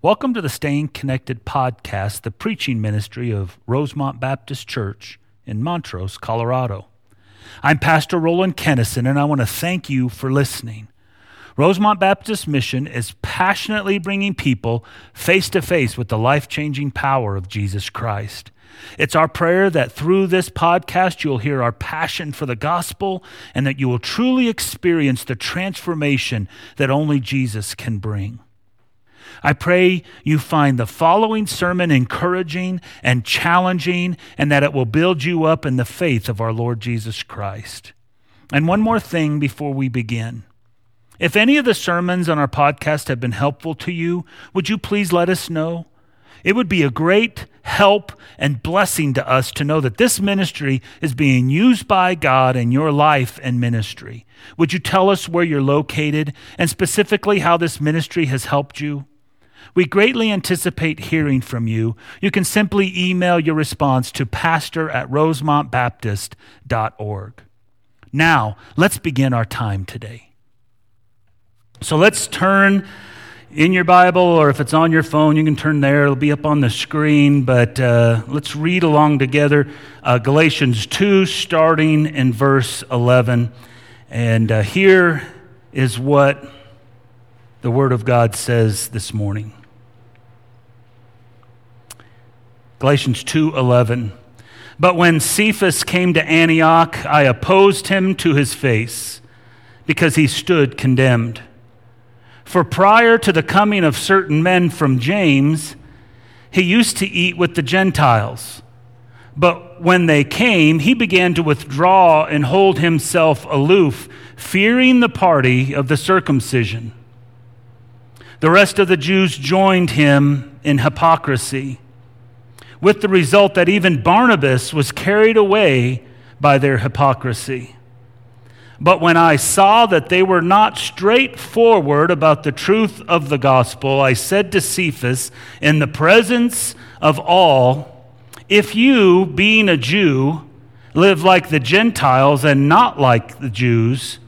Welcome to the Staying Connected podcast, the preaching ministry of Rosemont Baptist Church in Montrose, Colorado. I'm Pastor Roland Kennison, and I want to thank you for listening. Rosemont Baptist Mission is passionately bringing people face to face with the life changing power of Jesus Christ. It's our prayer that through this podcast, you'll hear our passion for the gospel and that you will truly experience the transformation that only Jesus can bring. I pray you find the following sermon encouraging and challenging, and that it will build you up in the faith of our Lord Jesus Christ. And one more thing before we begin. If any of the sermons on our podcast have been helpful to you, would you please let us know? It would be a great help and blessing to us to know that this ministry is being used by God in your life and ministry. Would you tell us where you're located and specifically how this ministry has helped you? We greatly anticipate hearing from you. You can simply email your response to pastor at rosemontbaptist.org. Now, let's begin our time today. So let's turn in your Bible, or if it's on your phone, you can turn there. It'll be up on the screen, but uh, let's read along together uh, Galatians 2, starting in verse 11. And uh, here is what the Word of God says this morning. Galatians 2:11 But when Cephas came to Antioch I opposed him to his face because he stood condemned. For prior to the coming of certain men from James he used to eat with the Gentiles. But when they came he began to withdraw and hold himself aloof fearing the party of the circumcision the rest of the Jews joined him in hypocrisy with the result that even Barnabas was carried away by their hypocrisy. But when I saw that they were not straightforward about the truth of the gospel, I said to Cephas, in the presence of all, If you, being a Jew, live like the Gentiles and not like the Jews,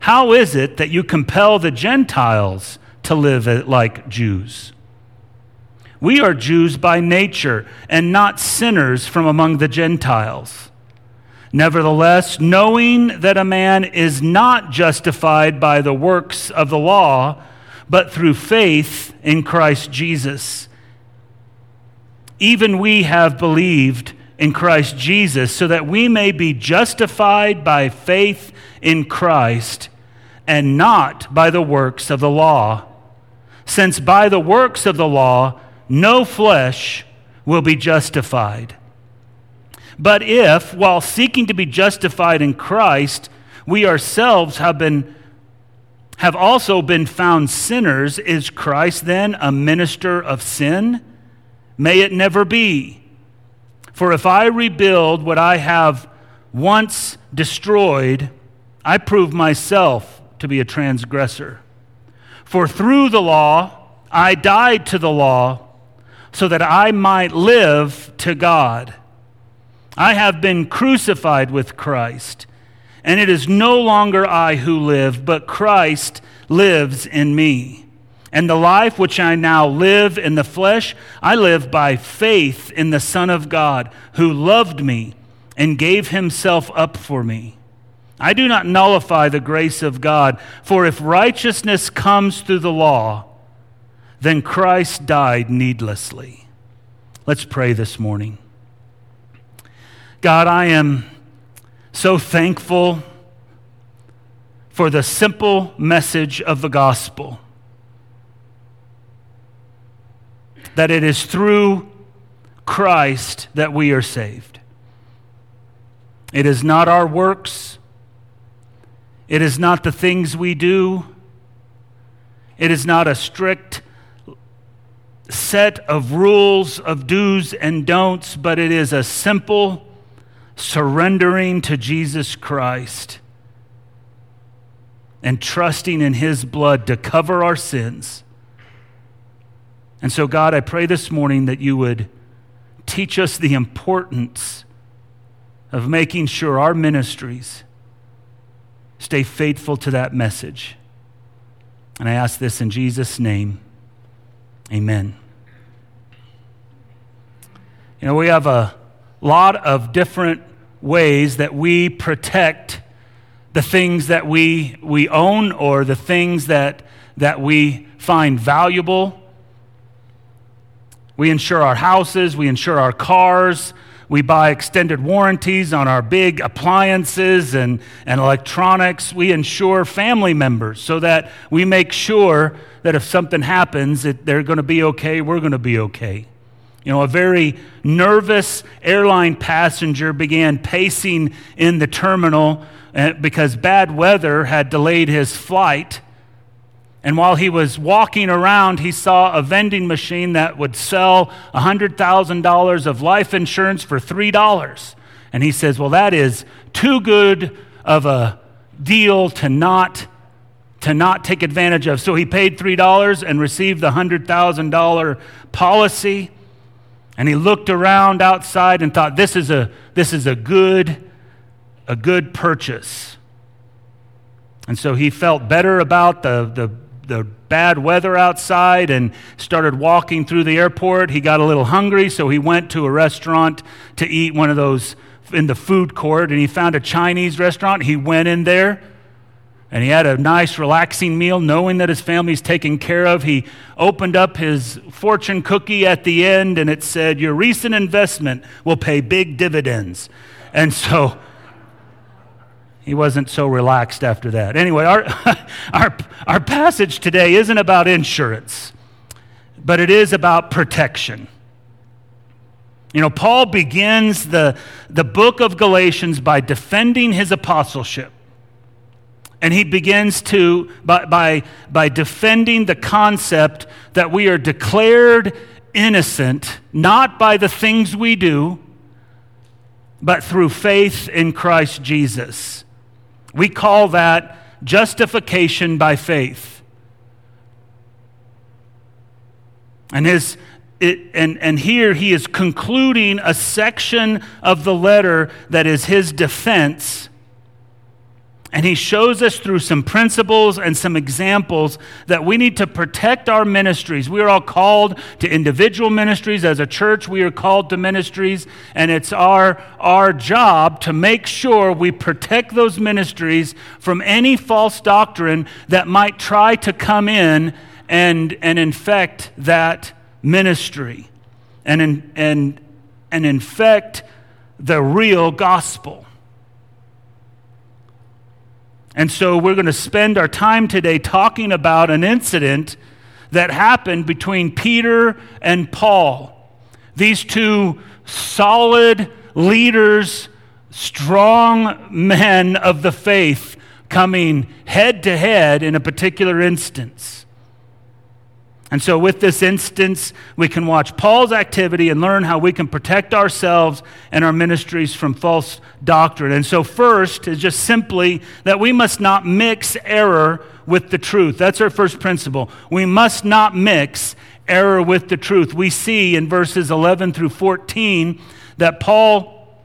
how is it that you compel the Gentiles to live like Jews? We are Jews by nature and not sinners from among the Gentiles. Nevertheless, knowing that a man is not justified by the works of the law, but through faith in Christ Jesus, even we have believed in Christ Jesus, so that we may be justified by faith in Christ and not by the works of the law. Since by the works of the law, no flesh will be justified. But if, while seeking to be justified in Christ, we ourselves have been have also been found sinners, is Christ then a minister of sin? May it never be. For if I rebuild what I have once destroyed, I prove myself to be a transgressor. For through the law I died to the law so that I might live to God. I have been crucified with Christ, and it is no longer I who live, but Christ lives in me. And the life which I now live in the flesh, I live by faith in the Son of God, who loved me and gave himself up for me. I do not nullify the grace of God, for if righteousness comes through the law, then Christ died needlessly. Let's pray this morning. God, I am so thankful for the simple message of the gospel that it is through Christ that we are saved. It is not our works, it is not the things we do, it is not a strict set of rules of do's and don'ts, but it is a simple surrendering to Jesus Christ and trusting in His blood to cover our sins. And so, God, I pray this morning that you would teach us the importance of making sure our ministries stay faithful to that message. And I ask this in Jesus' name. Amen. You know, we have a lot of different ways that we protect the things that we, we own or the things that, that we find valuable. We insure our houses, we insure our cars, we buy extended warranties on our big appliances and, and electronics. We insure family members so that we make sure that if something happens, that they're going to be okay, we're going to be okay. You know, a very nervous airline passenger began pacing in the terminal uh, because bad weather had delayed his flight. And while he was walking around, he saw a vending machine that would sell $100,000 of life insurance for $3. And he says, Well, that is too good of a deal to not, to not take advantage of. So he paid $3 and received the $100,000 policy. And he looked around outside and thought, this is a, this is a good, a good purchase. And so he felt better about the, the, the bad weather outside and started walking through the airport. He got a little hungry, so he went to a restaurant to eat one of those in the food court, and he found a Chinese restaurant. He went in there and he had a nice, relaxing meal, knowing that his family's taken care of. He opened up his fortune cookie at the end, and it said, Your recent investment will pay big dividends. And so he wasn't so relaxed after that. Anyway, our, our, our passage today isn't about insurance, but it is about protection. You know, Paul begins the, the book of Galatians by defending his apostleship. And he begins to, by, by, by defending the concept that we are declared innocent, not by the things we do, but through faith in Christ Jesus. We call that justification by faith. And, his, it, and, and here he is concluding a section of the letter that is his defense and he shows us through some principles and some examples that we need to protect our ministries. We are all called to individual ministries. As a church, we are called to ministries. And it's our, our job to make sure we protect those ministries from any false doctrine that might try to come in and, and infect that ministry and, and, and infect the real gospel. And so we're going to spend our time today talking about an incident that happened between Peter and Paul. These two solid leaders, strong men of the faith, coming head to head in a particular instance. And so, with this instance, we can watch Paul's activity and learn how we can protect ourselves and our ministries from false doctrine. And so, first is just simply that we must not mix error with the truth. That's our first principle. We must not mix error with the truth. We see in verses 11 through 14 that Paul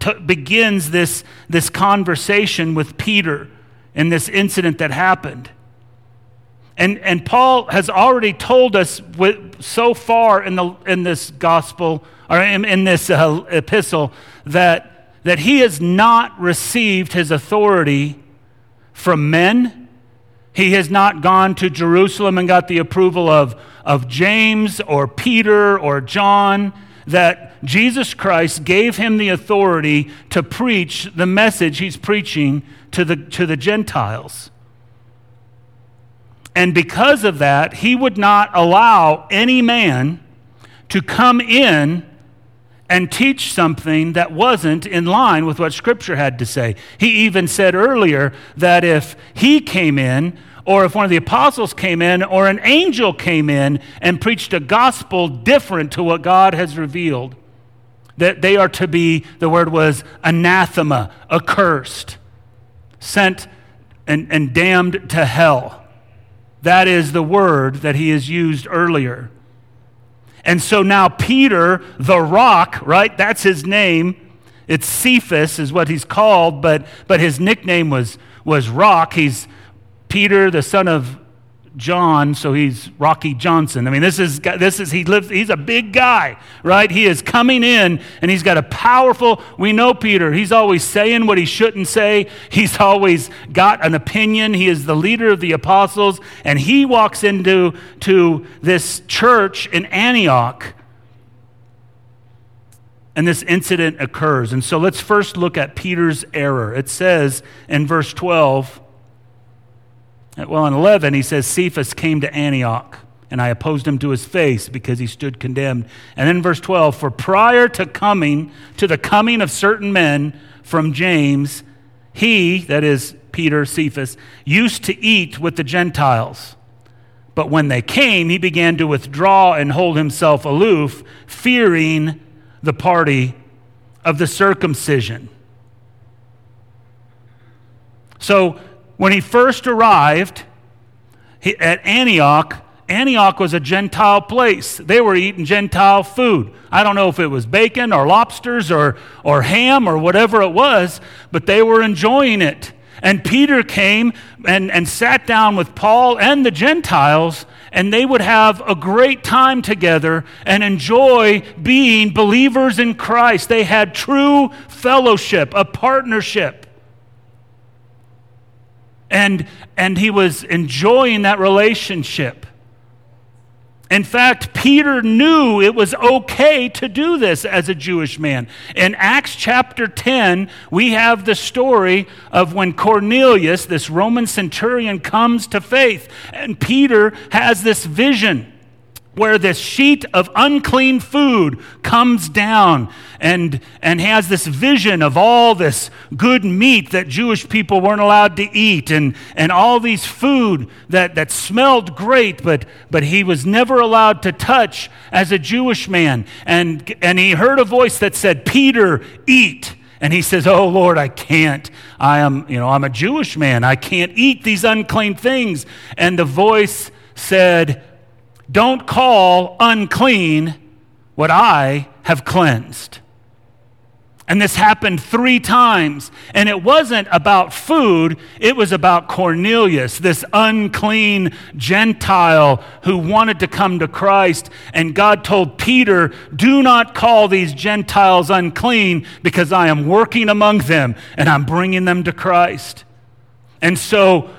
t- begins this, this conversation with Peter in this incident that happened. And, and Paul has already told us with, so far in, the, in this gospel, or in, in this uh, epistle, that, that he has not received his authority from men. He has not gone to Jerusalem and got the approval of, of James or Peter or John. That Jesus Christ gave him the authority to preach the message he's preaching to the, to the Gentiles. And because of that, he would not allow any man to come in and teach something that wasn't in line with what Scripture had to say. He even said earlier that if he came in, or if one of the apostles came in, or an angel came in and preached a gospel different to what God has revealed, that they are to be, the word was anathema, accursed, sent and, and damned to hell. That is the word that he has used earlier. And so now Peter, the rock, right? That's his name. It's Cephas is what he's called, but, but his nickname was, was Rock. He's Peter, the son of John, so he's Rocky Johnson. I mean, this is this is he lives. He's a big guy, right? He is coming in, and he's got a powerful. We know Peter. He's always saying what he shouldn't say. He's always got an opinion. He is the leader of the apostles, and he walks into to this church in Antioch, and this incident occurs. And so let's first look at Peter's error. It says in verse twelve. Well, in 11, he says, Cephas came to Antioch, and I opposed him to his face because he stood condemned. And then verse 12, for prior to coming, to the coming of certain men from James, he, that is Peter, Cephas, used to eat with the Gentiles. But when they came, he began to withdraw and hold himself aloof, fearing the party of the circumcision. So, when he first arrived at Antioch, Antioch was a Gentile place. They were eating Gentile food. I don't know if it was bacon or lobsters or, or ham or whatever it was, but they were enjoying it. And Peter came and, and sat down with Paul and the Gentiles, and they would have a great time together and enjoy being believers in Christ. They had true fellowship, a partnership and, and he was enjoying that relationship. In fact, Peter knew it was okay to do this as a Jewish man. In Acts chapter 10, we have the story of when Cornelius, this Roman centurion, comes to faith, and Peter has this vision where this sheet of unclean food comes down and, and has this vision of all this good meat that Jewish people weren't allowed to eat and, and all these food that, that smelled great, but, but he was never allowed to touch as a Jewish man. And, and he heard a voice that said, Peter, eat. And he says, Oh Lord, I can't. I am, you know, I'm a Jewish man. I can't eat these unclean things. And the voice said, don't call unclean what I have cleansed. And this happened three times. And it wasn't about food, it was about Cornelius, this unclean Gentile who wanted to come to Christ. And God told Peter, Do not call these Gentiles unclean because I am working among them and I'm bringing them to Christ. And so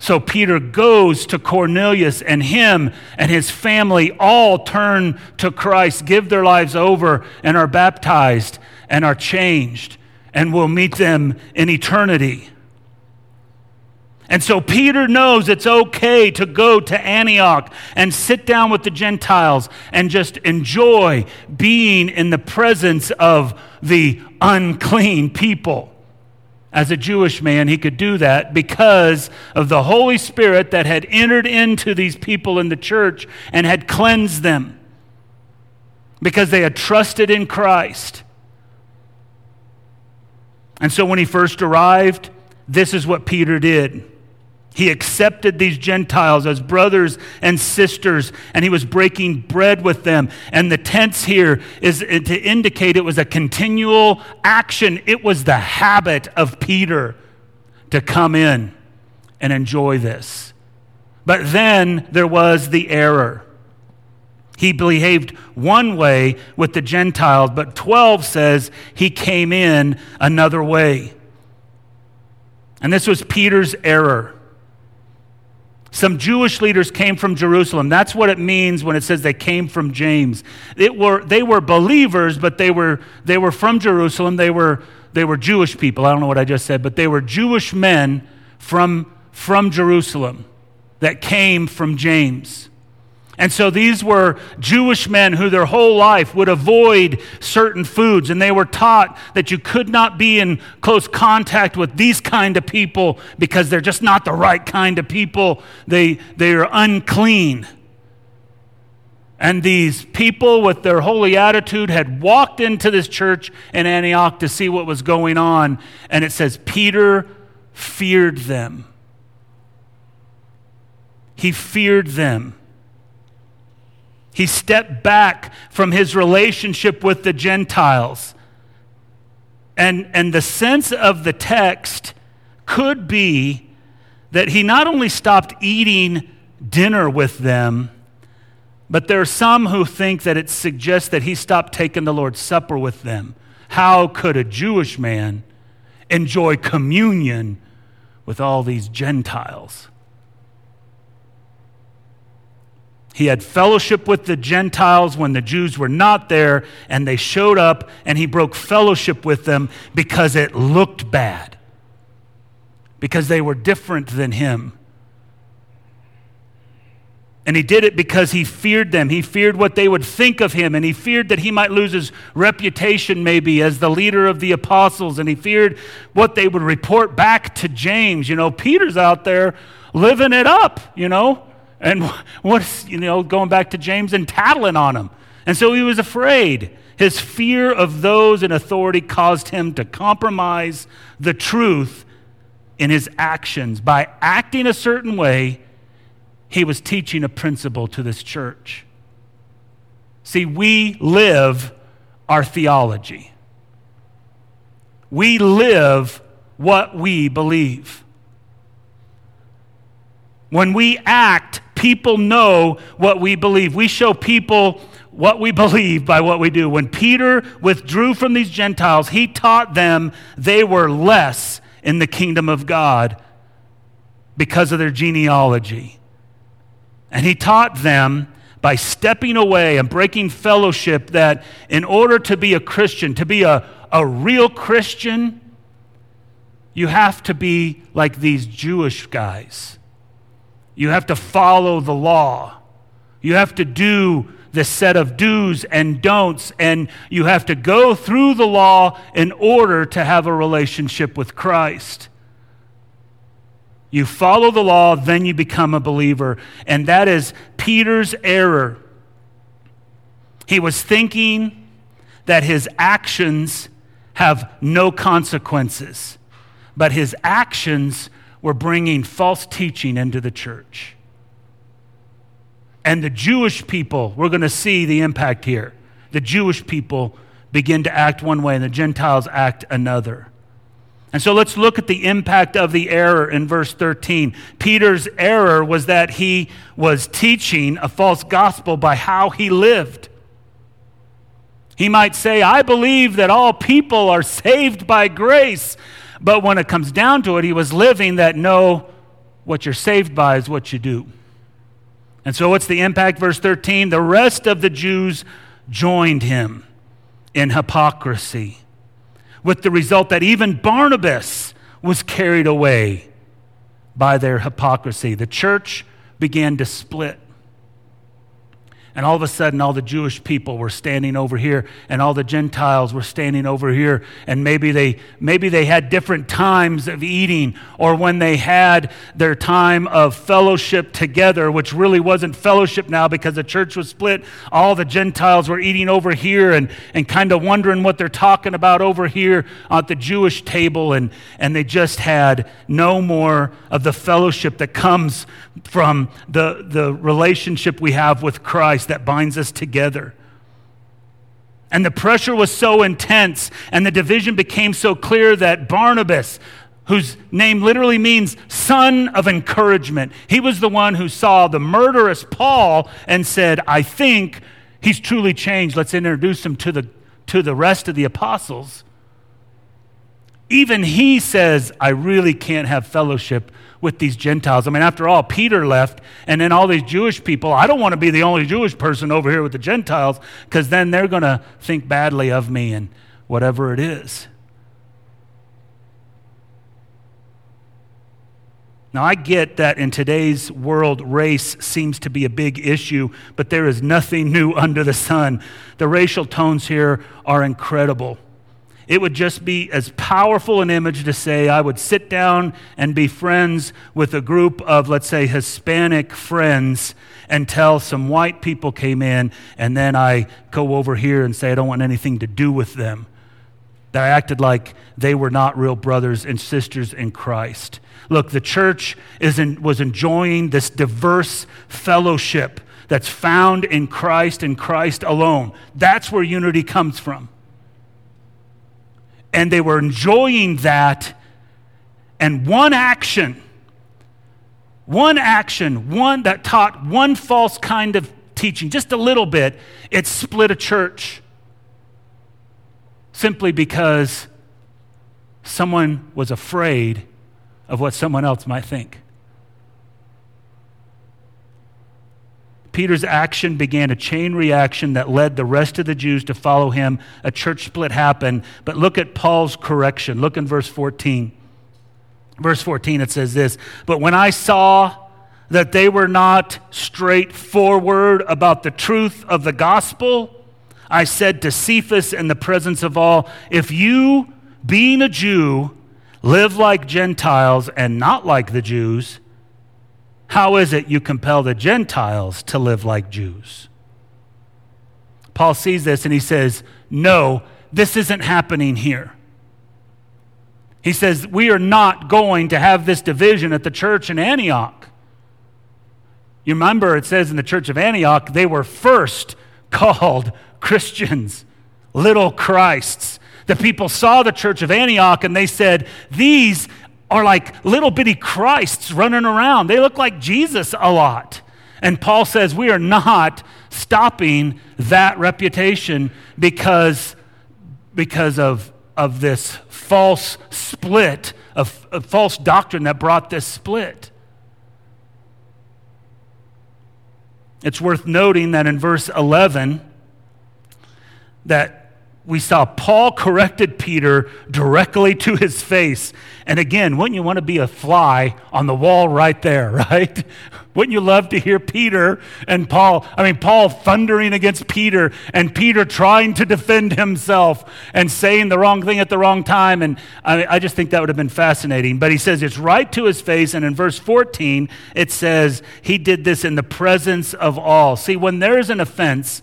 so Peter goes to Cornelius, and him and his family all turn to Christ, give their lives over, and are baptized and are changed, and will meet them in eternity. And so Peter knows it's okay to go to Antioch and sit down with the Gentiles and just enjoy being in the presence of the unclean people. As a Jewish man, he could do that because of the Holy Spirit that had entered into these people in the church and had cleansed them because they had trusted in Christ. And so when he first arrived, this is what Peter did. He accepted these Gentiles as brothers and sisters, and he was breaking bread with them. And the tense here is to indicate it was a continual action. It was the habit of Peter to come in and enjoy this. But then there was the error. He behaved one way with the Gentiles, but 12 says he came in another way. And this was Peter's error. Some Jewish leaders came from Jerusalem. That's what it means when it says they came from James. It were, they were believers, but they were, they were from Jerusalem. They were, they were Jewish people. I don't know what I just said, but they were Jewish men from, from Jerusalem that came from James. And so these were Jewish men who their whole life would avoid certain foods. And they were taught that you could not be in close contact with these kind of people because they're just not the right kind of people. They, they are unclean. And these people, with their holy attitude, had walked into this church in Antioch to see what was going on. And it says, Peter feared them. He feared them. He stepped back from his relationship with the Gentiles. And, and the sense of the text could be that he not only stopped eating dinner with them. But there are some who think that it suggests that he stopped taking the Lord's Supper with them. How could a Jewish man enjoy communion with all these Gentiles? He had fellowship with the Gentiles when the Jews were not there, and they showed up, and he broke fellowship with them because it looked bad, because they were different than him. And he did it because he feared them. He feared what they would think of him, and he feared that he might lose his reputation, maybe, as the leader of the apostles, and he feared what they would report back to James. You know, Peter's out there living it up, you know, and what's, you know, going back to James and tattling on him. And so he was afraid. His fear of those in authority caused him to compromise the truth in his actions. By acting a certain way, he was teaching a principle to this church. See, we live our theology, we live what we believe. When we act, people know what we believe. We show people what we believe by what we do. When Peter withdrew from these Gentiles, he taught them they were less in the kingdom of God because of their genealogy. And he taught them by stepping away and breaking fellowship that in order to be a Christian, to be a, a real Christian, you have to be like these Jewish guys. You have to follow the law. You have to do the set of do's and don'ts, and you have to go through the law in order to have a relationship with Christ. You follow the law, then you become a believer. And that is Peter's error. He was thinking that his actions have no consequences, but his actions were bringing false teaching into the church. And the Jewish people, we're going to see the impact here. The Jewish people begin to act one way, and the Gentiles act another. And so let's look at the impact of the error in verse 13. Peter's error was that he was teaching a false gospel by how he lived. He might say, I believe that all people are saved by grace. But when it comes down to it, he was living that no, what you're saved by is what you do. And so what's the impact? Verse 13 the rest of the Jews joined him in hypocrisy with the result that even Barnabas was carried away by their hypocrisy. The church began to split. And all of a sudden, all the Jewish people were standing over here, and all the Gentiles were standing over here. And maybe they, maybe they had different times of eating, or when they had their time of fellowship together, which really wasn't fellowship now because the church was split. All the Gentiles were eating over here and, and kind of wondering what they're talking about over here at the Jewish table. And, and they just had no more of the fellowship that comes from the, the relationship we have with Christ that binds us together. And the pressure was so intense, and the division became so clear that Barnabas, whose name literally means son of encouragement, he was the one who saw the murderous Paul and said, I think he's truly changed. Let's introduce him to the, to the rest of the apostles. Even he says, I really can't have fellowship with these Gentiles. I mean, after all, Peter left, and then all these Jewish people. I don't want to be the only Jewish person over here with the Gentiles, because then they're going to think badly of me and whatever it is. Now, I get that in today's world, race seems to be a big issue, but there is nothing new under the sun. The racial tones here are incredible. It would just be as powerful an image to say, I would sit down and be friends with a group of, let's say, Hispanic friends until some white people came in, and then I go over here and say, I don't want anything to do with them. That I acted like they were not real brothers and sisters in Christ. Look, the church in, was enjoying this diverse fellowship that's found in Christ and Christ alone. That's where unity comes from and they were enjoying that. And one action one action, one that taught one false kind of teaching, just a little bit, it split a church simply because someone was afraid of what someone else might think. Peter's action began a chain reaction that led the rest of the Jews to follow him. A church split happened. But look at Paul's correction. Look in verse 14. Verse 14, it says this But when I saw that they were not straightforward about the truth of the gospel, I said to Cephas in the presence of all, If you, being a Jew, live like Gentiles and not like the Jews, how is it you compel the Gentiles to live like Jews? Paul sees this and he says, No, this isn't happening here. He says, We are not going to have this division at the church in Antioch. You remember it says in the church of Antioch, they were first called Christians, little Christs. The people saw the church of Antioch and they said, These are like little bitty Christs running around. They look like Jesus a lot. And Paul says we are not stopping that reputation because, because of, of this false split, of, of false doctrine that brought this split. It's worth noting that in verse 11, that we saw Paul corrected Peter directly to his face. And again, wouldn't you want to be a fly on the wall right there, right? Wouldn't you love to hear Peter and Paul? I mean, Paul thundering against Peter and Peter trying to defend himself and saying the wrong thing at the wrong time. And I, mean, I just think that would have been fascinating. But he says it's right to his face. And in verse 14, it says he did this in the presence of all. See, when there's an offense,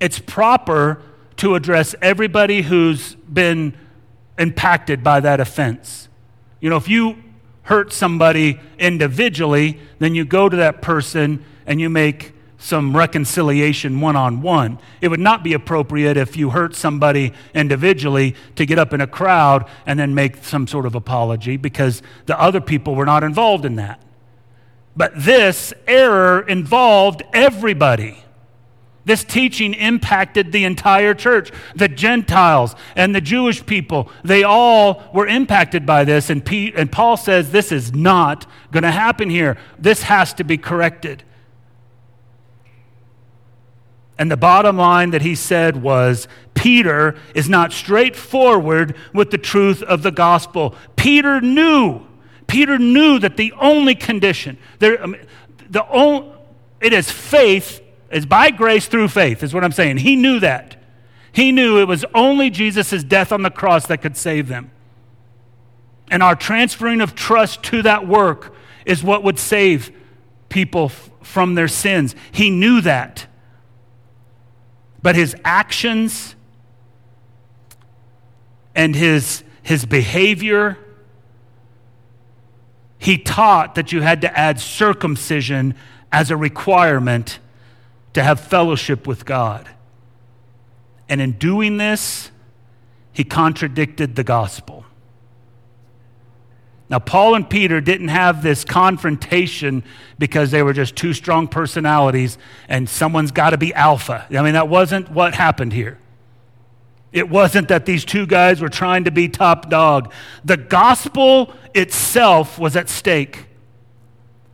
it's proper to address everybody who's been impacted by that offense. You know, if you hurt somebody individually, then you go to that person and you make some reconciliation one on one. It would not be appropriate if you hurt somebody individually to get up in a crowd and then make some sort of apology because the other people were not involved in that. But this error involved everybody. This teaching impacted the entire church. The Gentiles and the Jewish people, they all were impacted by this. And, Pete, and Paul says this is not going to happen here. This has to be corrected. And the bottom line that he said was Peter is not straightforward with the truth of the gospel. Peter knew, Peter knew that the only condition, there, the only, it is faith it's by grace through faith, is what I'm saying. He knew that. He knew it was only Jesus' death on the cross that could save them. And our transferring of trust to that work is what would save people f- from their sins. He knew that. But his actions and his, his behavior, he taught that you had to add circumcision as a requirement to have fellowship with God. And in doing this, he contradicted the gospel. Now, Paul and Peter didn't have this confrontation because they were just two strong personalities and someone's got to be alpha. I mean, that wasn't what happened here. It wasn't that these two guys were trying to be top dog. The gospel itself was at stake.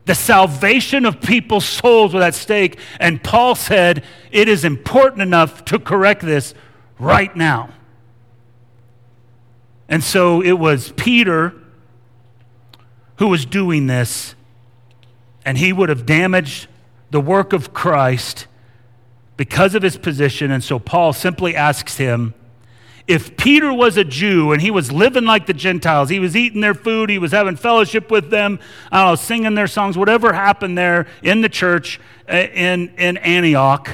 The salvation of people's souls was at stake. And Paul said, it is important enough to correct this right now. And so it was Peter who was doing this, and he would have damaged the work of Christ because of his position. And so Paul simply asks him, if Peter was a Jew and he was living like the Gentiles, he was eating their food, he was having fellowship with them, I don't know, singing their songs, whatever happened there in the church uh, in, in Antioch,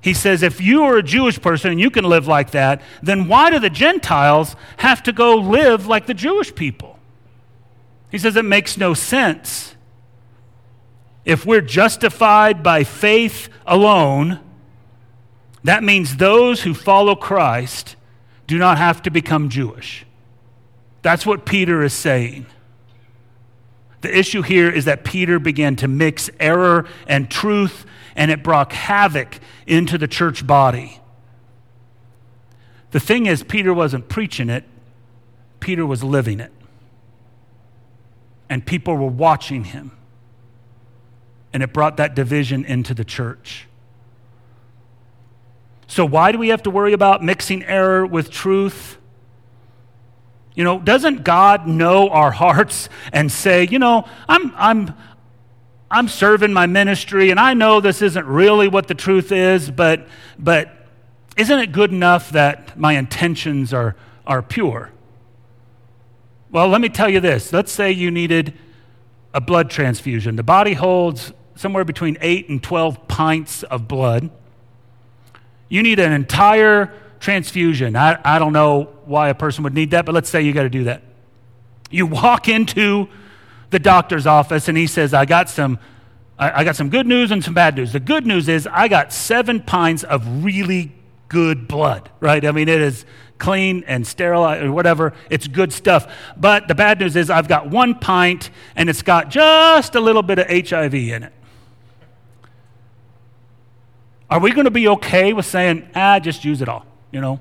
he says, if you are a Jewish person and you can live like that, then why do the Gentiles have to go live like the Jewish people? He says it makes no sense. If we're justified by faith alone, that means those who follow Christ do not have to become Jewish. That's what Peter is saying. The issue here is that Peter began to mix error and truth, and it brought havoc into the church body. The thing is, Peter wasn't preaching it, Peter was living it. And people were watching him. And it brought that division into the church. So, why do we have to worry about mixing error with truth? You know, doesn't God know our hearts and say, you know, I'm, I'm, I'm serving my ministry and I know this isn't really what the truth is, but, but isn't it good enough that my intentions are, are pure? Well, let me tell you this. Let's say you needed a blood transfusion. The body holds somewhere between 8 and 12 pints of blood. You need an entire transfusion. I, I don't know why a person would need that, but let's say you got to do that. You walk into the doctor's office and he says, I got some. I, I got some good news and some bad news. The good news is I got seven pints of really good blood, right? I mean, it is clean and sterile or whatever. It's good stuff. But the bad news is I've got one pint and it's got just a little bit of HIV in it. Are we going to be okay with saying, ah, just use it all? you know?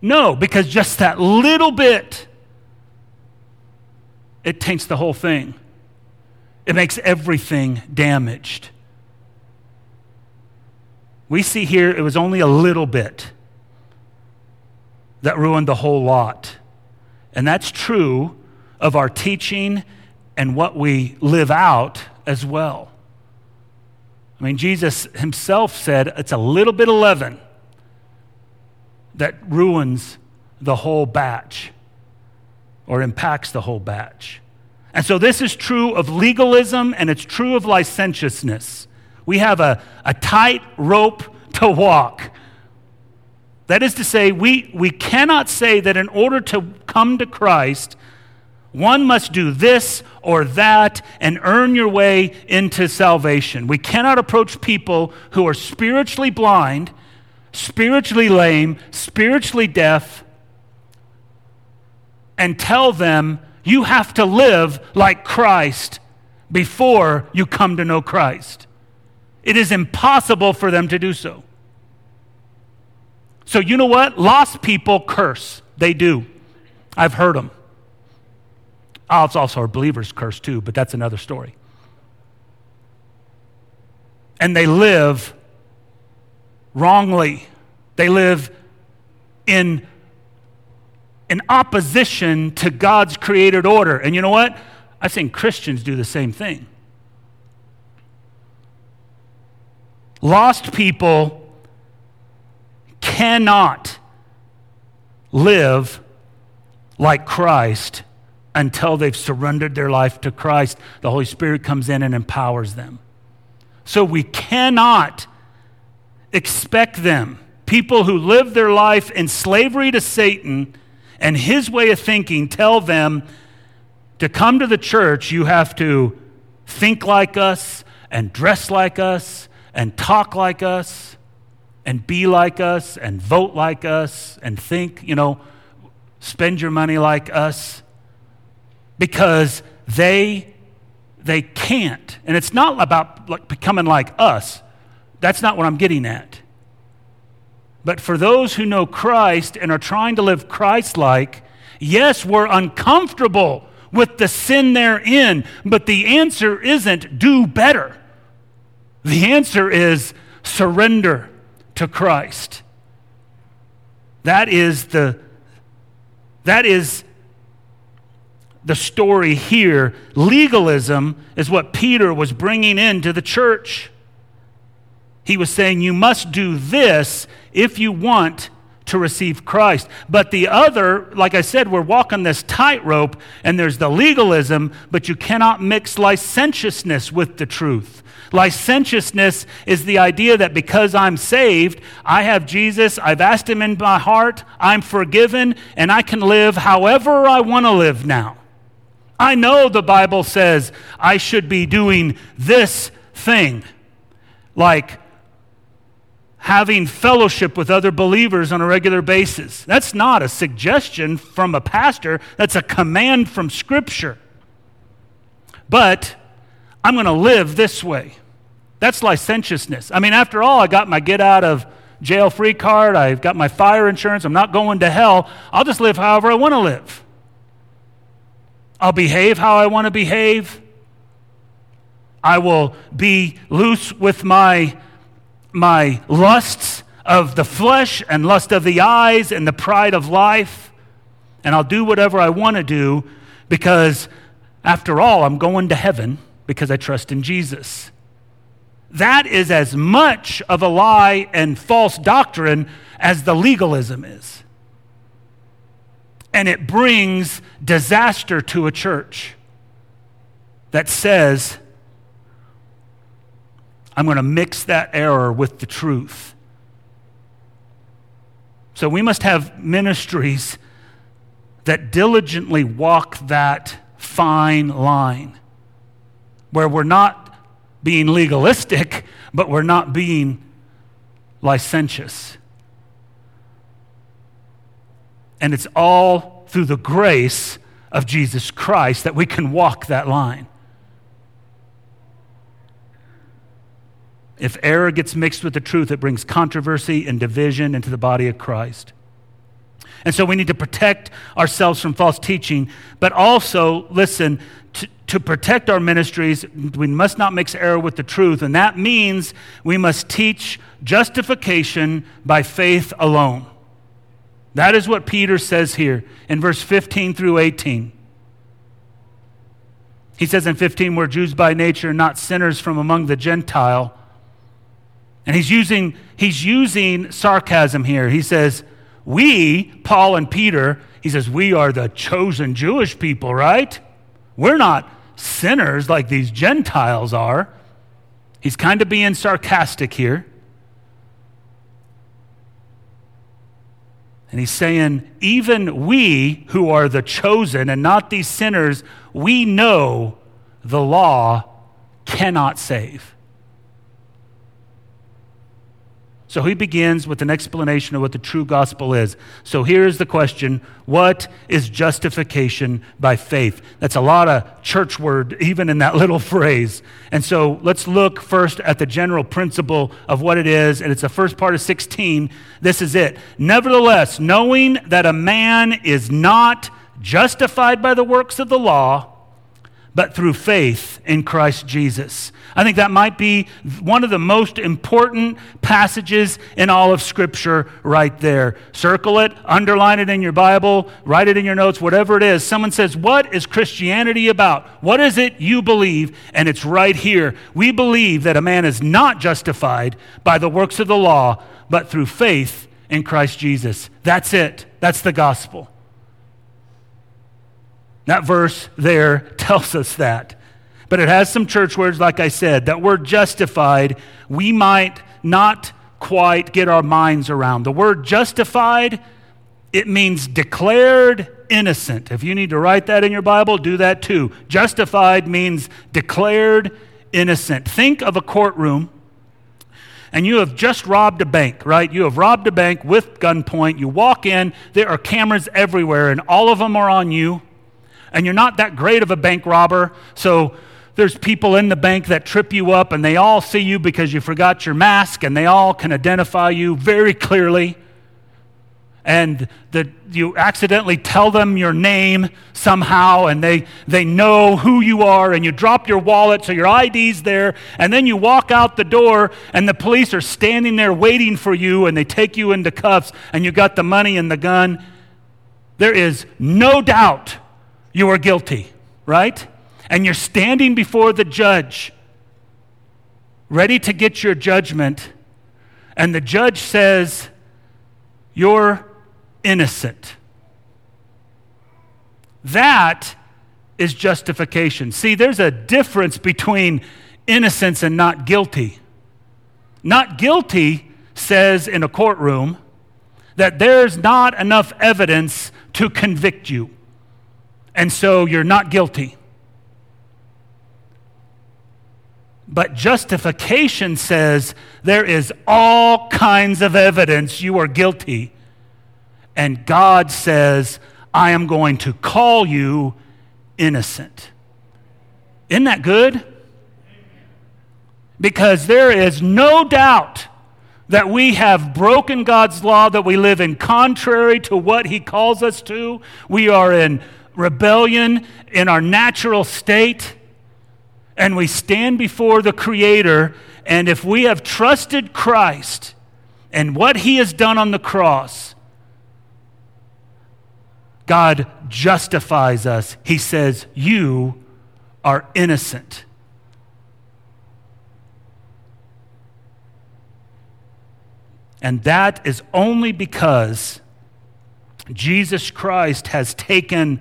No, because just that little bit, it taints the whole thing. It makes everything damaged. We see here it was only a little bit that ruined the whole lot. And that's true of our teaching and what we live out as well. I mean, Jesus himself said it's a little bit of leaven that ruins the whole batch or impacts the whole batch. And so this is true of legalism and it's true of licentiousness. We have a, a tight rope to walk. That is to say, we, we cannot say that in order to come to Christ, one must do this or that and earn your way into salvation. We cannot approach people who are spiritually blind spiritually lame, spiritually deaf, and tell them you have to live like Christ before you come to know Christ. It is impossible for them to do so. So, you know what? Lost people curse. They do. I've heard them. Oh, it's also a believers curse too, but that's another story. And they live wrongly. They live in, in opposition to God's created order. And you know what? I've seen Christians do the same thing. Lost people cannot live like Christ until they've surrendered their life to Christ. The Holy Spirit comes in and empowers them. So we cannot expect them, people who live their life in slavery to Satan and his way of thinking, tell them to come to the church, you have to think like us and dress like us and talk like us and be like us and vote like us and think, you know, spend your money like us because they they can't. And it's not about like becoming like us. That's not what I'm getting at. But for those who know Christ and are trying to live Christ like, yes, we're uncomfortable with the sin they're in, but the answer isn't do better. The answer is surrender to Christ. That is the that is the story here. Legalism is what Peter was bringing into the church. He was saying, You must do this if you want to receive Christ. But the other, like I said, we're walking this tightrope, and there's the legalism, but you cannot mix licentiousness with the truth. Licentiousness is the idea that because I'm saved, I have Jesus, I've asked him in my heart, I'm forgiven, and I can live however I want to live now. I know the Bible says I should be doing this thing, like having fellowship with other believers on a regular basis. That's not a suggestion from a pastor, that's a command from Scripture. but I'm going to live this way. That's licentiousness. I mean, after all, I got my get out of jail free card, I've got my fire insurance, I'm not going to hell. I'll just live however I want to live. I'll behave how I want to behave. I will be loose with my, my lusts of the flesh and lust of the eyes and the pride of life. And I'll do whatever I want to do because, after all, I'm going to heaven because I trust in Jesus. That is as much of a lie and false doctrine as the legalism is. And it brings disaster to a church that says, I'm going to mix that error with the truth. So we must have ministries that diligently walk that fine line where we're not being legalistic, but we're not being licentious. And it's all through the grace of Jesus Christ that we can walk that line. If error gets mixed with the truth, it brings controversy and division into the body of Christ. And so we need to protect ourselves from false teaching, but also, listen, to, to protect our ministries, we must not mix error with the truth. And that means we must teach justification by faith alone. That is what Peter says here in verse 15 through 18. He says in 15, we're Jews by nature, not sinners from among the Gentile. And he's using, he's using sarcasm here. He says, We, Paul and Peter, he says, we are the chosen Jewish people, right? We're not sinners like these Gentiles are. He's kind of being sarcastic here. And he's saying, even we who are the chosen and not these sinners, we know the law cannot save. So he begins with an explanation of what the true gospel is. So here's the question What is justification by faith? That's a lot of church word, even in that little phrase. And so let's look first at the general principle of what it is. And it's the first part of 16. This is it. Nevertheless, knowing that a man is not justified by the works of the law, but through faith in Christ Jesus. I think that might be one of the most important passages in all of Scripture right there. Circle it, underline it in your Bible, write it in your notes, whatever it is. Someone says, What is Christianity about? What is it you believe? And it's right here. We believe that a man is not justified by the works of the law, but through faith in Christ Jesus. That's it. That's the gospel. That verse there tells us that. But it has some church words, like I said. That word justified, we might not quite get our minds around. The word justified, it means declared innocent. If you need to write that in your Bible, do that too. Justified means declared innocent. Think of a courtroom and you have just robbed a bank, right? You have robbed a bank with gunpoint. You walk in, there are cameras everywhere, and all of them are on you and you're not that great of a bank robber, so there's people in the bank that trip you up and they all see you because you forgot your mask and they all can identify you very clearly. And that you accidentally tell them your name somehow and they, they know who you are and you drop your wallet so your ID's there and then you walk out the door and the police are standing there waiting for you and they take you into cuffs and you got the money and the gun. There is no doubt you are guilty, right? And you're standing before the judge, ready to get your judgment, and the judge says, You're innocent. That is justification. See, there's a difference between innocence and not guilty. Not guilty says in a courtroom that there's not enough evidence to convict you and so you're not guilty. But justification says there is all kinds of evidence you are guilty. And God says, I am going to call you innocent. Isn't that good? Because there is no doubt that we have broken God's law, that we live in contrary to what He calls us to. We are in rebellion in our natural state, and we stand before the Creator. And if we have trusted Christ and what He has done on the cross, God justifies us. He says, You are innocent. And that is only because Jesus Christ has taken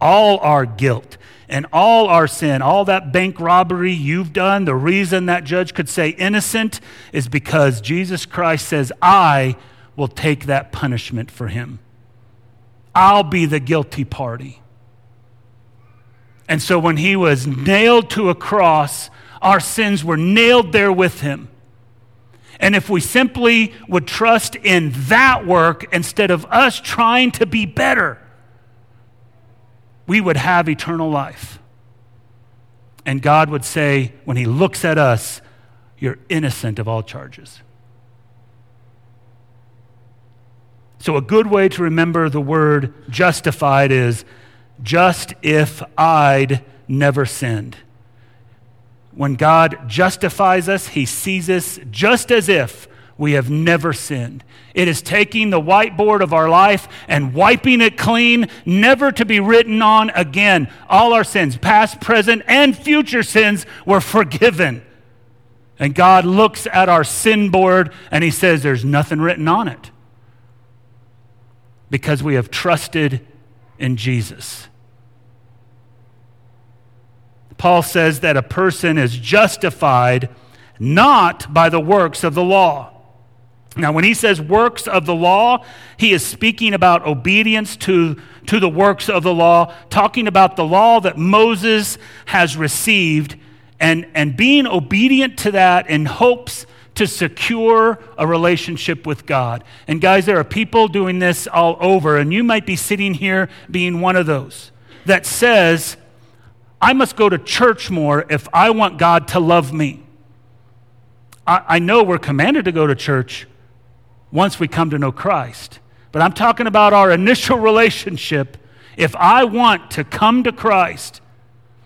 all our guilt and all our sin, all that bank robbery you've done. The reason that judge could say innocent is because Jesus Christ says, I will take that punishment for him. I'll be the guilty party. And so when he was nailed to a cross, our sins were nailed there with him. And if we simply would trust in that work instead of us trying to be better, we would have eternal life. And God would say, when He looks at us, you're innocent of all charges. So, a good way to remember the word justified is just if I'd never sinned. When God justifies us, He sees us just as if we have never sinned. It is taking the whiteboard of our life and wiping it clean, never to be written on again. All our sins, past, present, and future sins, were forgiven. And God looks at our sin board and He says, There's nothing written on it. Because we have trusted in Jesus. Paul says that a person is justified not by the works of the law. Now, when he says works of the law, he is speaking about obedience to, to the works of the law, talking about the law that Moses has received and, and being obedient to that in hopes to secure a relationship with God. And guys, there are people doing this all over, and you might be sitting here being one of those that says, I must go to church more if I want God to love me. I, I know we're commanded to go to church once we come to know Christ, but I'm talking about our initial relationship. If I want to come to Christ,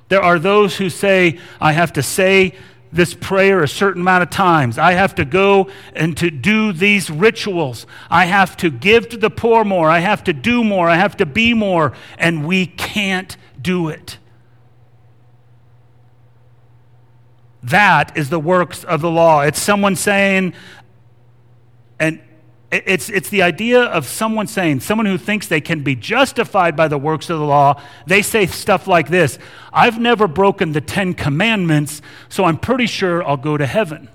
there are those who say, I have to say this prayer a certain amount of times. I have to go and to do these rituals. I have to give to the poor more. I have to do more. I have to be more. And we can't do it. That is the works of the law. It's someone saying, and it's, it's the idea of someone saying, someone who thinks they can be justified by the works of the law, they say stuff like this I've never broken the Ten Commandments, so I'm pretty sure I'll go to heaven.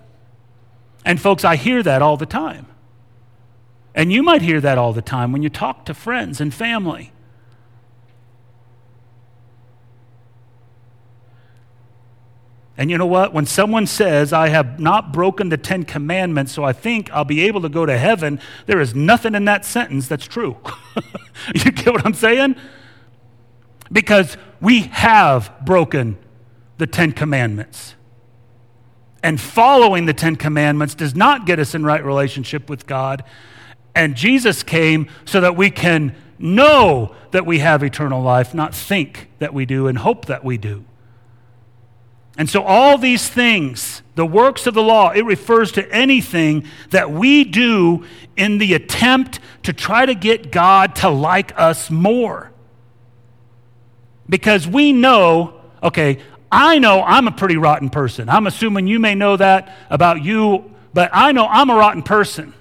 And folks, I hear that all the time. And you might hear that all the time when you talk to friends and family. And you know what? When someone says, I have not broken the Ten Commandments, so I think I'll be able to go to heaven, there is nothing in that sentence that's true. you get what I'm saying? Because we have broken the Ten Commandments. And following the Ten Commandments does not get us in right relationship with God. And Jesus came so that we can know that we have eternal life, not think that we do and hope that we do. And so, all these things, the works of the law, it refers to anything that we do in the attempt to try to get God to like us more. Because we know, okay, I know I'm a pretty rotten person. I'm assuming you may know that about you, but I know I'm a rotten person.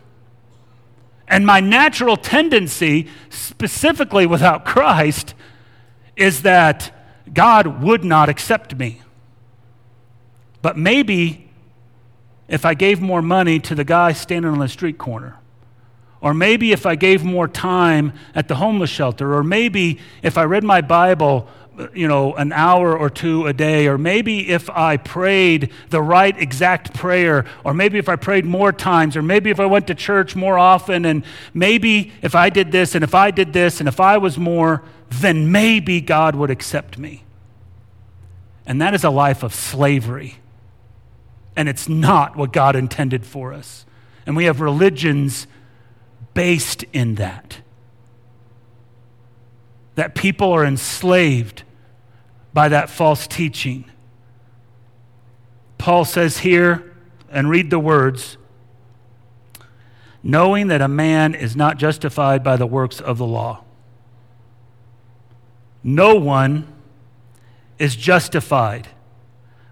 And my natural tendency, specifically without Christ, is that God would not accept me. But maybe if I gave more money to the guy standing on the street corner, or maybe if I gave more time at the homeless shelter, or maybe if I read my Bible, you know, an hour or two a day, or maybe if I prayed the right exact prayer, or maybe if I prayed more times, or maybe if I went to church more often, and maybe if I did this, and if I did this, and if I was more, then maybe God would accept me. And that is a life of slavery. And it's not what God intended for us. And we have religions based in that. That people are enslaved by that false teaching. Paul says here, and read the words knowing that a man is not justified by the works of the law. No one is justified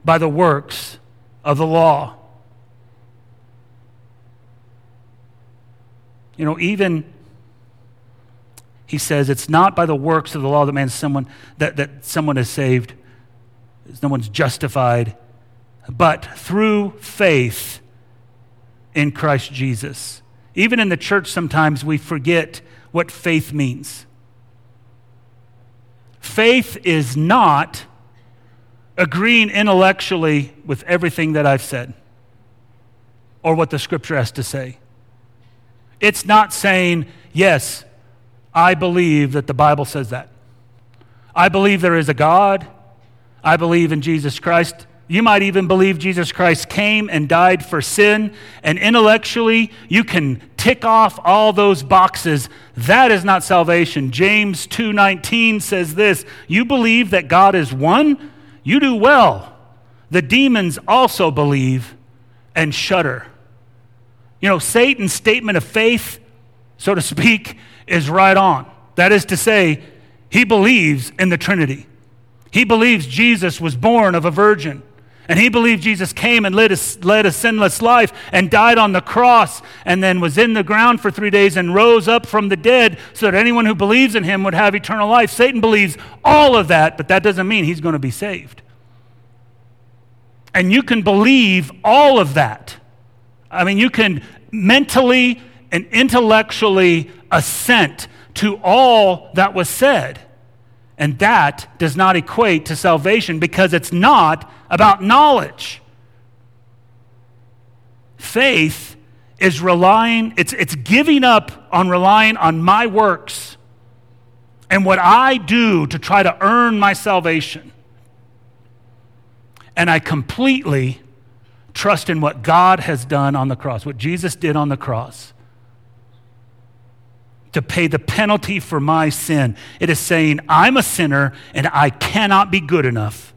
by the works of the law. You know, even he says it's not by the works of the law that man someone that, that someone is saved, no one's justified, but through faith in Christ Jesus. Even in the church, sometimes we forget what faith means. Faith is not agreeing intellectually with everything that I've said or what the scripture has to say. It's not saying, yes, I believe that the Bible says that. I believe there is a God. I believe in Jesus Christ. You might even believe Jesus Christ came and died for sin, and intellectually, you can tick off all those boxes. That is not salvation. James 2:19 says this, "You believe that God is one? You do well. The demons also believe and shudder." You know, Satan's statement of faith, so to speak, is right on. That is to say, he believes in the Trinity. He believes Jesus was born of a virgin. And he believed Jesus came and led a, led a sinless life and died on the cross and then was in the ground for three days and rose up from the dead so that anyone who believes in him would have eternal life. Satan believes all of that, but that doesn't mean he's going to be saved. And you can believe all of that. I mean, you can mentally and intellectually assent to all that was said. And that does not equate to salvation because it's not about knowledge. Faith is relying, it's, it's giving up on relying on my works and what I do to try to earn my salvation. And I completely trust in what God has done on the cross, what Jesus did on the cross to pay the penalty for my sin. It is saying, I'm a sinner and I cannot be good enough.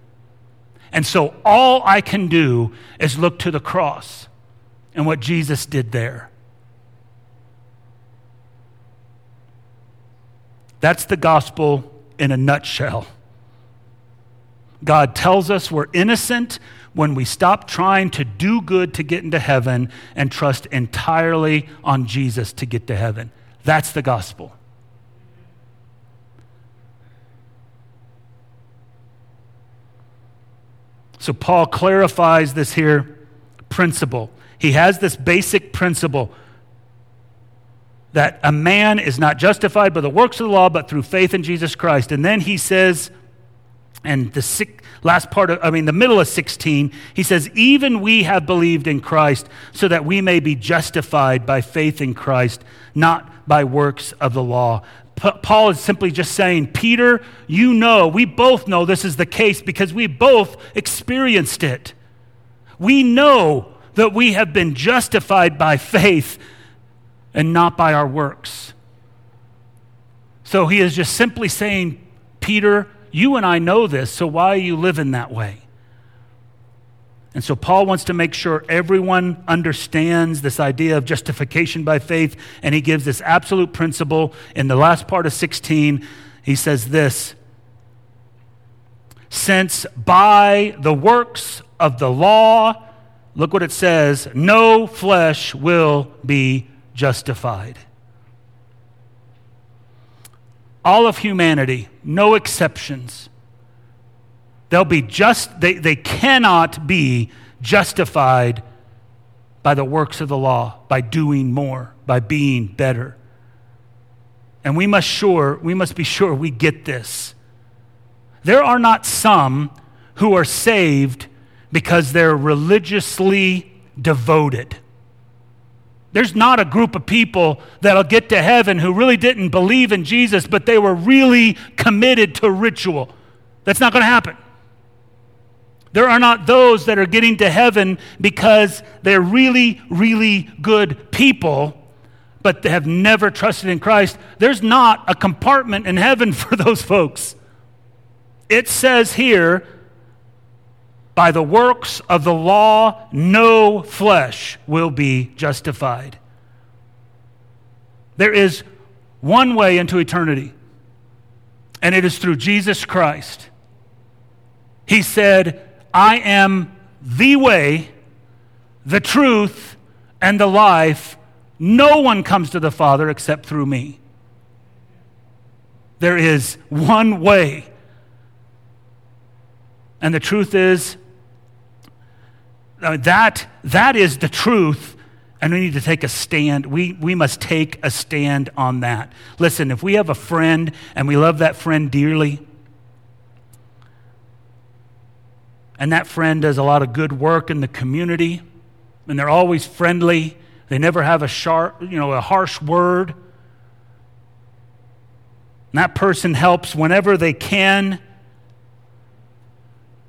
And so all I can do is look to the cross and what Jesus did there. That's the gospel in a nutshell. God tells us we're innocent when we stop trying to do good to get into heaven and trust entirely on Jesus to get to heaven. That's the gospel. So Paul clarifies this here principle. He has this basic principle that a man is not justified by the works of the law, but through faith in Jesus Christ. And then he says, and the six, last part of, I mean, the middle of 16, he says, Even we have believed in Christ so that we may be justified by faith in Christ, not by works of the law. P- Paul is simply just saying, Peter, you know, we both know this is the case because we both experienced it. We know that we have been justified by faith and not by our works. So he is just simply saying, Peter, you and I know this, so why are you living that way? And so Paul wants to make sure everyone understands this idea of justification by faith, and he gives this absolute principle in the last part of 16. He says this Since by the works of the law, look what it says, no flesh will be justified. All of humanity, no exceptions They'll be just, they, they cannot be justified by the works of the law, by doing more, by being better. And we must sure, we must be sure we get this. There are not some who are saved because they're religiously devoted. There's not a group of people that'll get to heaven who really didn't believe in Jesus, but they were really committed to ritual. That's not going to happen. There are not those that are getting to heaven because they're really, really good people, but they have never trusted in Christ. There's not a compartment in heaven for those folks. It says here, by the works of the law, no flesh will be justified. There is one way into eternity, and it is through Jesus Christ. He said, I am the way, the truth, and the life. No one comes to the Father except through me. There is one way. And the truth is, uh, that, that is the truth, and we need to take a stand. We, we must take a stand on that. Listen, if we have a friend and we love that friend dearly, and that friend does a lot of good work in the community, and they're always friendly, they never have a sharp, you know, a harsh word. And that person helps whenever they can.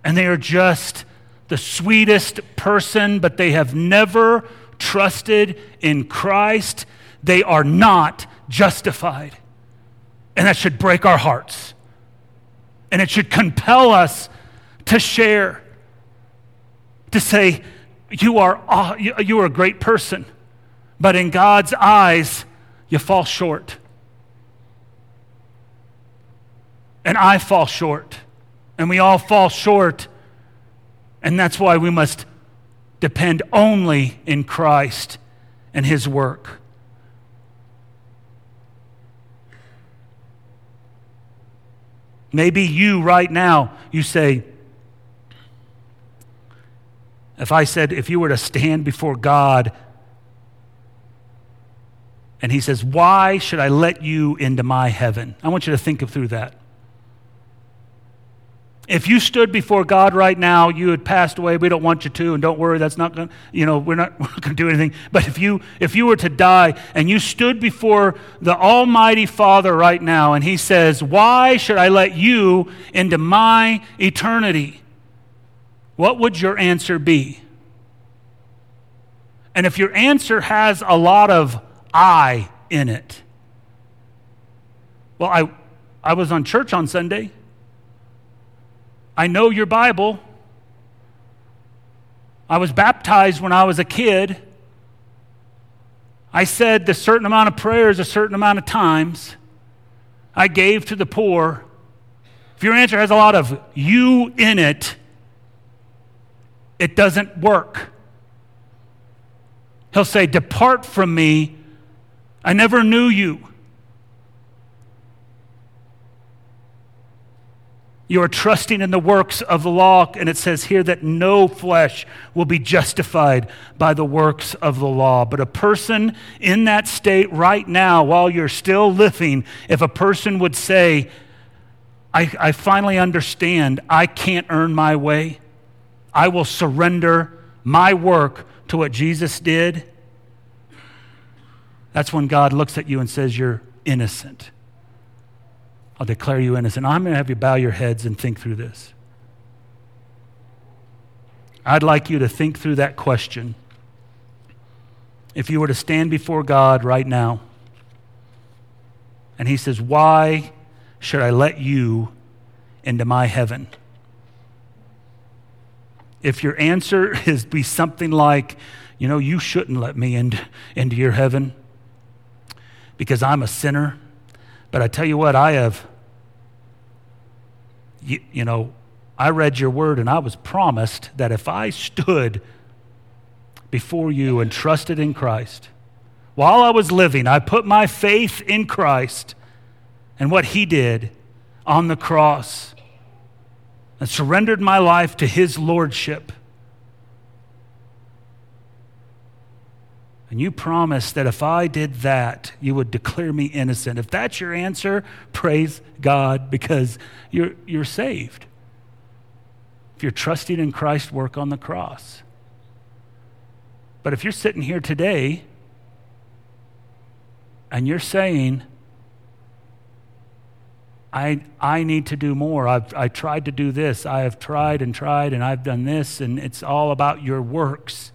And they are just the sweetest person, but they have never trusted in Christ, they are not justified. And that should break our hearts. And it should compel us to share, to say, you are, you are a great person, but in God's eyes, you fall short. And I fall short. And we all fall short and that's why we must depend only in Christ and His work. Maybe you right now, you say, if I said, if you were to stand before God, and He says, Why should I let you into my heaven? I want you to think through that. If you stood before God right now, you had passed away. We don't want you to, and don't worry, that's not going to, you know, we're not, going to do anything. But if you, if you were to die and you stood before the Almighty Father right now, and He says, Why should I let you into my eternity? What would your answer be? And if your answer has a lot of I in it, well, I, I was on church on Sunday. I know your Bible. I was baptized when I was a kid. I said a certain amount of prayers a certain amount of times. I gave to the poor. If your answer has a lot of you in it, it doesn't work. He'll say, Depart from me. I never knew you. You are trusting in the works of the law, and it says here that no flesh will be justified by the works of the law. But a person in that state right now, while you're still living, if a person would say, I, I finally understand, I can't earn my way, I will surrender my work to what Jesus did, that's when God looks at you and says, You're innocent. I'll declare you innocent. I'm going to have you bow your heads and think through this. I'd like you to think through that question. If you were to stand before God right now, and He says, Why should I let you into my heaven? If your answer is be something like, you know, you shouldn't let me into, into your heaven because I'm a sinner but I tell you what, I have, you, you know, I read your word and I was promised that if I stood before you and trusted in Christ, while I was living, I put my faith in Christ and what he did on the cross and surrendered my life to his lordship. And you promised that if I did that, you would declare me innocent. If that's your answer, praise God because you're, you're saved. If you're trusting in Christ's work on the cross. But if you're sitting here today and you're saying, I, I need to do more. I've I tried to do this. I have tried and tried, and I've done this, and it's all about your works.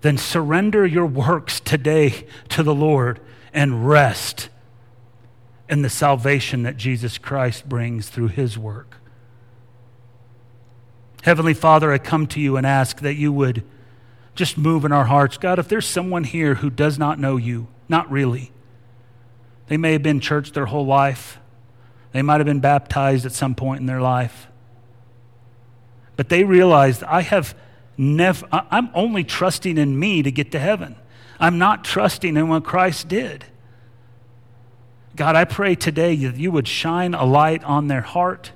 Then surrender your works today to the Lord and rest in the salvation that Jesus Christ brings through his work. Heavenly Father, I come to you and ask that you would just move in our hearts. God, if there's someone here who does not know you, not really, they may have been church their whole life, they might have been baptized at some point in their life, but they realized I have never, I'm only trusting in me to get to heaven. I'm not trusting in what Christ did. God, I pray today that you would shine a light on their heart.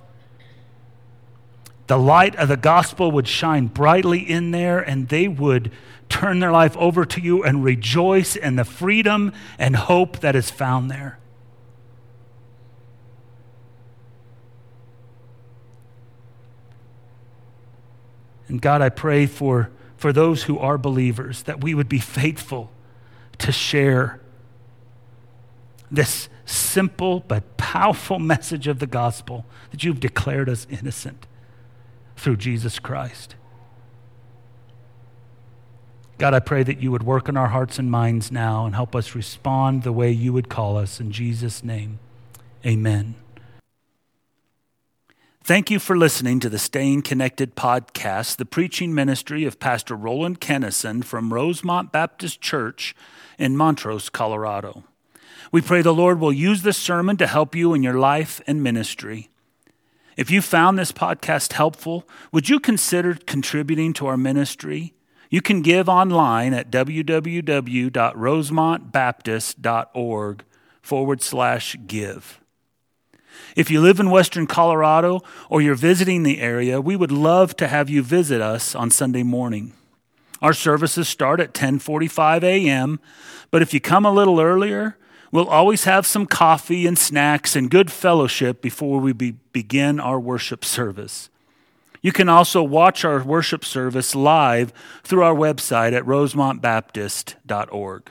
The light of the gospel would shine brightly in there, and they would turn their life over to you and rejoice in the freedom and hope that is found there. And God, I pray for, for those who are believers that we would be faithful to share this simple but powerful message of the gospel that you've declared us innocent through Jesus Christ. God, I pray that you would work in our hearts and minds now and help us respond the way you would call us. In Jesus' name, amen. Thank you for listening to the Staying Connected podcast, the preaching ministry of Pastor Roland Kennison from Rosemont Baptist Church in Montrose, Colorado. We pray the Lord will use this sermon to help you in your life and ministry. If you found this podcast helpful, would you consider contributing to our ministry? You can give online at www.rosemontbaptist.org forward slash give. If you live in Western Colorado or you're visiting the area, we would love to have you visit us on Sunday morning. Our services start at 10:45 a.m., but if you come a little earlier, We'll always have some coffee and snacks and good fellowship before we be, begin our worship service. You can also watch our worship service live through our website at rosemontbaptist.org.